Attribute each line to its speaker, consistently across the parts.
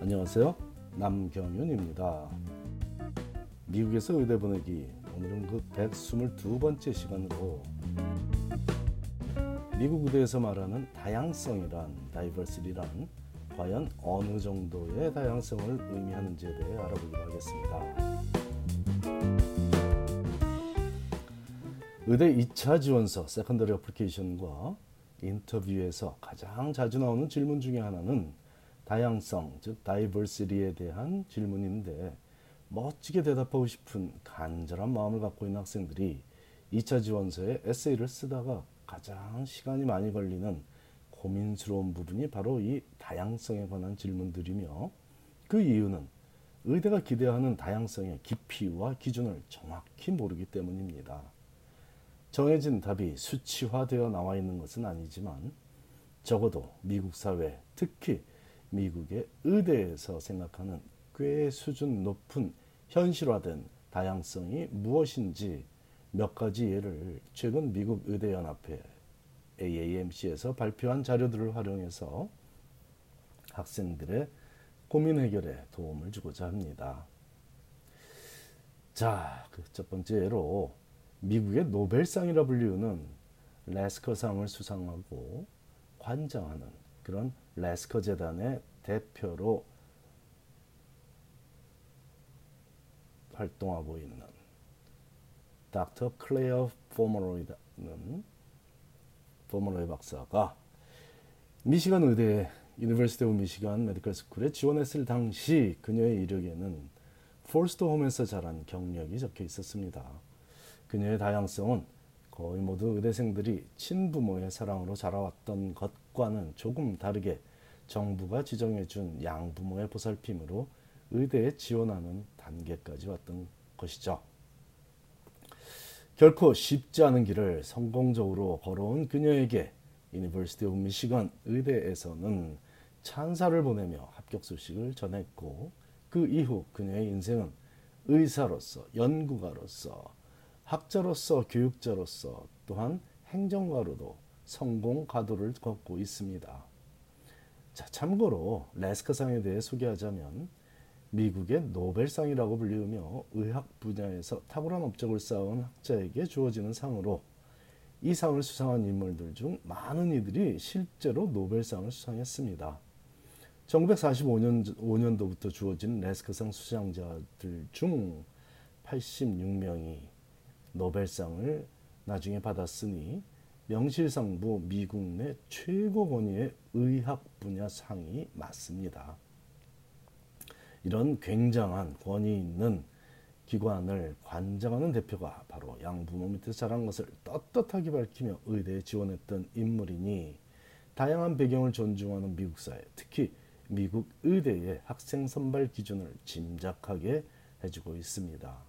Speaker 1: 안녕하세요. 남경윤입니다. 미국에서 의대 보내기 오늘은 그 122번째 시간으로 미국 의대에서 말하는 다양성이란 diversity란 과연 어느 정도의 다양성을 의미하는지에 대해 알아보기로 하겠습니다. 의대 2차 지원서 secondary application과 인터뷰에서 가장 자주 나오는 질문 중에 하나는 다양성, 즉 다이버시티에 대한 질문인데 멋지게 대답하고 싶은 간절한 마음을 갖고 있는 학생들이 2차 지원서에 에세이를 쓰다가 가장 시간이 많이 걸리는 고민스러운 부분이 바로 이 다양성에 관한 질문들이며 그 이유는 의대가 기대하는 다양성의 깊이와 기준을 정확히 모르기 때문입니다. 정해진 답이 수치화되어 나와 있는 것은 아니지만 적어도 미국 사회, 특히 미국의 의대에서 생각하는 꽤 수준 높은 현실화된 다양성이 무엇인지 몇 가지 예를 최근 미국 의대연합회 AAMC에서 발표한 자료들을 활용해서 학생들의 고민 해결에 도움을 주고자 합니다. 자, 그 첫 번째 예로 미국의 노벨상이라 불리우는 레스커상을 수상하고 관장하는 그런 레스커 재단의 대표로 활동하고 있는 닥터 클레어 포머로이는 포머로이 박사가 미시간 의대 University of Michigan Medical School에 지원했을 당시 그녀의 이력에는 foster home에서 자란 경력이 적혀 있었습니다. 그녀의 다양성은 거의 모두 의대생들이 친부모의 사랑으로 자라왔던 것과는 조금 다르게 정부가 지정해준 양부모의 보살핌으로 의대에 지원하는 단계까지 왔던 것이죠. 결코 쉽지 않은 길을 성공적으로 걸어온 그녀에게 University of Michigan 의대에서는 찬사를 보내며 합격 소식을 전했고 그 이후 그녀의 인생은 의사로서 연구가로서 학자로서 교육자로서 또한 행정가로도 성공 가도를 걷고 있습니다. 자, 참고로 레스카상에 대해 소개하자면 미국의 노벨상이라고 불리우며 의학 분야에서 탁월한 업적을 쌓은 학자에게 주어지는 상으로 이 상을 수상한 인물들 중 많은 이들이 실제로 노벨상을 수상했습니다. 1945년 5년도부터 주어진 레스크상 수상자들 중 86명이 노벨상을 나중에 받았으니 명실상부 미국 내 최고 권위의 의학 분야 상이 맞습니다. 이런 굉장한 권위 있는 기관을 관장하는 대표가 바로 양부모 밑에 자란 것을 떳떳하게 밝히며 의대에 지원했던 인물이니 다양한 배경을 존중하는 미국 사회, 특히 미국 의대의 학생 선발 기준을 짐작하게 해주고 있습니다.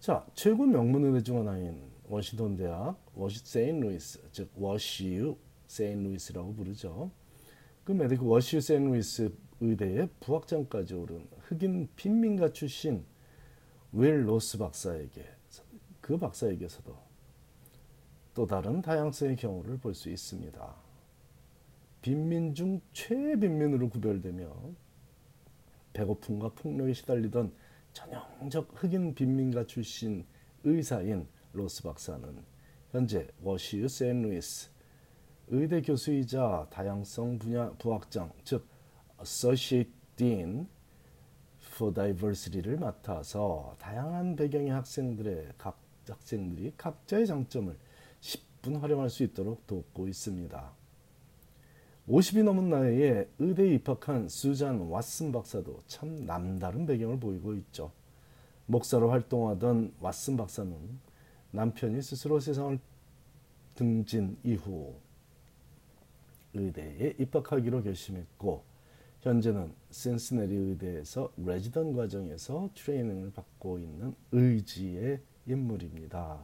Speaker 1: 자, 최고 명문 의대 중 하나인 워싱턴 대학 Wash St. Louis, 즉 WashU St. Louis라고 부르죠. 그 medical WashU St. Louis 의대의 부학장까지 오른 흑인 빈민가 출신 윌 로스 박사에게 그 박사에게서도 또 다른 다양성의 경우를 볼 수 있습니다. 빈민 중 최빈민으로 구별되며 배고픔과 폭력에 시달리던 전형적 흑인 빈민가 출신 의사인 로스 박사는 현재 WashU St. Louis 의대 교수이자 다양성 분야 부학장 즉 Associate Dean for Diversity를 맡아서 다양한 배경의 학생들의 각 학생들이 각자의 장점을 10분 활용할 수 있도록 돕고 있습니다. 50이 넘은 나이에 의대에 입학한 수잔 왓슨 박사도 참 남다른 배경을 보이고 있죠. 목사로 활동하던 왓슨 박사는 남편이 스스로 세상을 등진 이후 의대에 입학하기로 결심했고 현재는 센스네리 의대에서 레지던 과정에서 트레이닝을 받고 있는 의지의 인물입니다.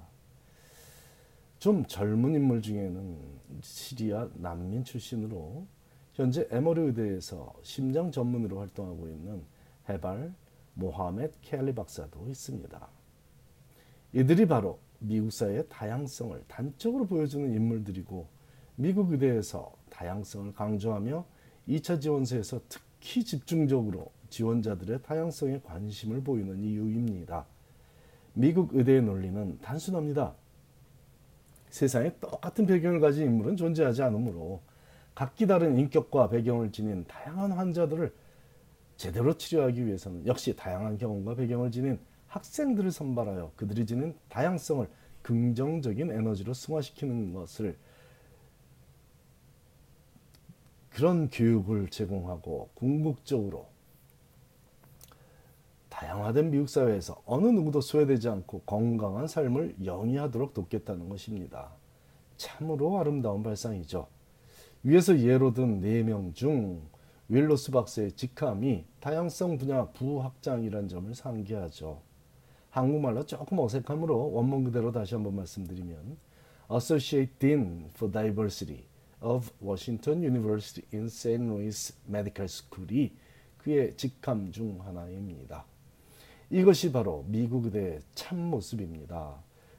Speaker 1: 좀 젊은 인물 중에는 시리아 난민 출신으로 현재 에머리 의대에서 심장 전문으로 활동하고 있는 헤발 모하메드 켈리 박사도 있습니다. 이들이 바로 미국 사회의 다양성을 단적으로 보여주는 인물들이고 미국 의대에서 다양성을 강조하며 2차 지원서에서 특히 집중적으로 지원자들의 다양성에 관심을 보이는 이유입니다. 미국 의대의 논리는 단순합니다. 세상에 똑같은 배경을 가진 인물은 존재하지 않으므로 각기 다른 인격과 배경을 지닌 다양한 환자들을 제대로 치료하기 위해서는 역시 다양한 경험과 배경을 지닌 학생들을 선발하여 그들이 지닌 다양성을 긍정적인 에너지로 승화시키는 것을 그런 교육을 제공하고 궁극적으로 다양화된 미국 사회에서 어느 누구도 소외되지 않고 건강한 삶을 영위하도록 돕겠다는 것입니다. 참으로 아름다운 발상이죠. 위에서 예로 든 4명 중 윌로스 박사의 직함이 다양성 분야 부학장이라는 점을 상기하죠. 한국말로 조금 어색하므로 원문 그대로 다시 한번 말씀드리면 Associate Dean for Diversity of Washington University in St. Louis Medical School이 그의 직함 중 하나입니다. 이것이 바로 미국 의대의 참 모습입니다.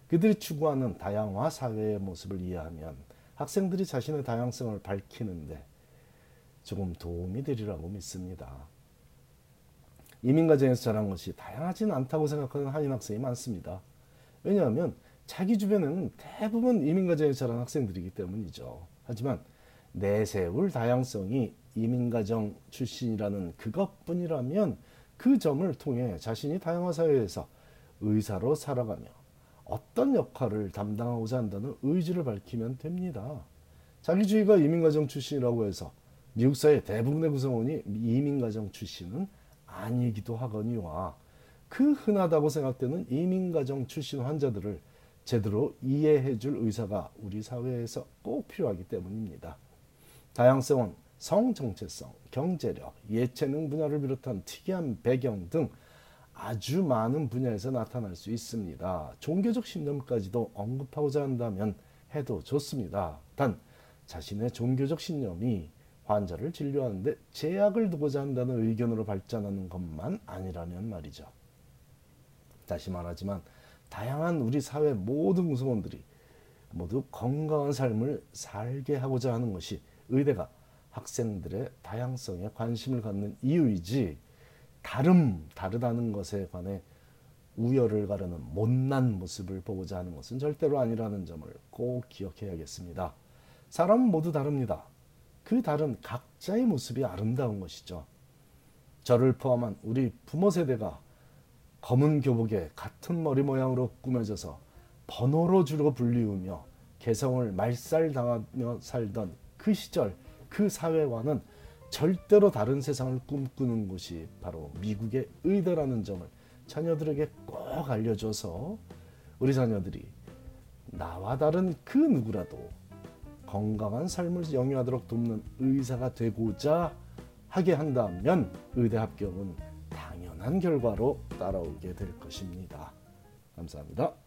Speaker 1: 그들이 추구하는 다양화 사회의 모습을 이해하면 학생들이 자신의 다양성을 밝히는데 조금 도움이 되리라고 믿습니다. 이민가정에서 자란 것이 다양하진 않다고 생각하는 한인 학생이 많습니다. 왜냐하면 자기 주변에는 대부분 이민가정에서 자란 학생들이기 때문이죠. 하지만 내세울 다양성이 이민 가정 출신이라는 그것뿐이라면 그 점을 통해 자신이 다양한 사회에서 의사로 살아가며 어떤 역할을 담당하고자 한다는 의지를 밝히면 됩니다. 자기주의가 이민가정 출신이라고 해서 미국 사회 대부분의 구성원이 이민가정 출신은 아니기도 하거니와 그 흔하다고 생각되는 이민가정 출신 환자들을 제대로 이해해 줄 의사가 우리 사회에서 꼭 필요하기 때문입니다. 다양성은 성 정체성, 경제력, 예체능 분야를 비롯한 특이한 배경 등 아주 많은 분야에서 나타날 수 있습니다. 종교적 신념까지도 언급하고자 한다면 해도 좋습니다. 단 자신의 종교적 신념이 환자를 진료하는데 제약을 두고자 한다는 의견으로 발전하는 것만 아니라면 말이죠. 다시 말하지만 다양한 우리 사회 모든 구성원들이 모두 건강한 삶을 살게 하고자 하는 것이 의대가 학생들의 다양성에 관심을 갖는 이유이지 다름 다르다는 것에 관해 우열을 가르는 못난 모습을 보고자 하는 것은 절대로 아니라는 점을 꼭 기억해야겠습니다. 사람은 모두 다릅니다. 그 다른 각자의 모습이 아름다운 것이죠. 저를 포함한 우리 부모 세대가 검은 교복에 같은 머리 모양으로 꾸며져서 번호로 주로 불리우며 개성을 말살당하며 살던 그 시절 그 사회와는 절대로 다른 세상을 꿈꾸는 곳이 바로 미국의 의대라는 점을 자녀들에게 꼭 알려줘서 우리 자녀들이 나와 다른 그 누구라도 건강한 삶을 영위하도록 돕는 의사가 되고자 하게 한다면 의대 합격은 당연한 결과로 따라오게 될 것입니다. 감사합니다.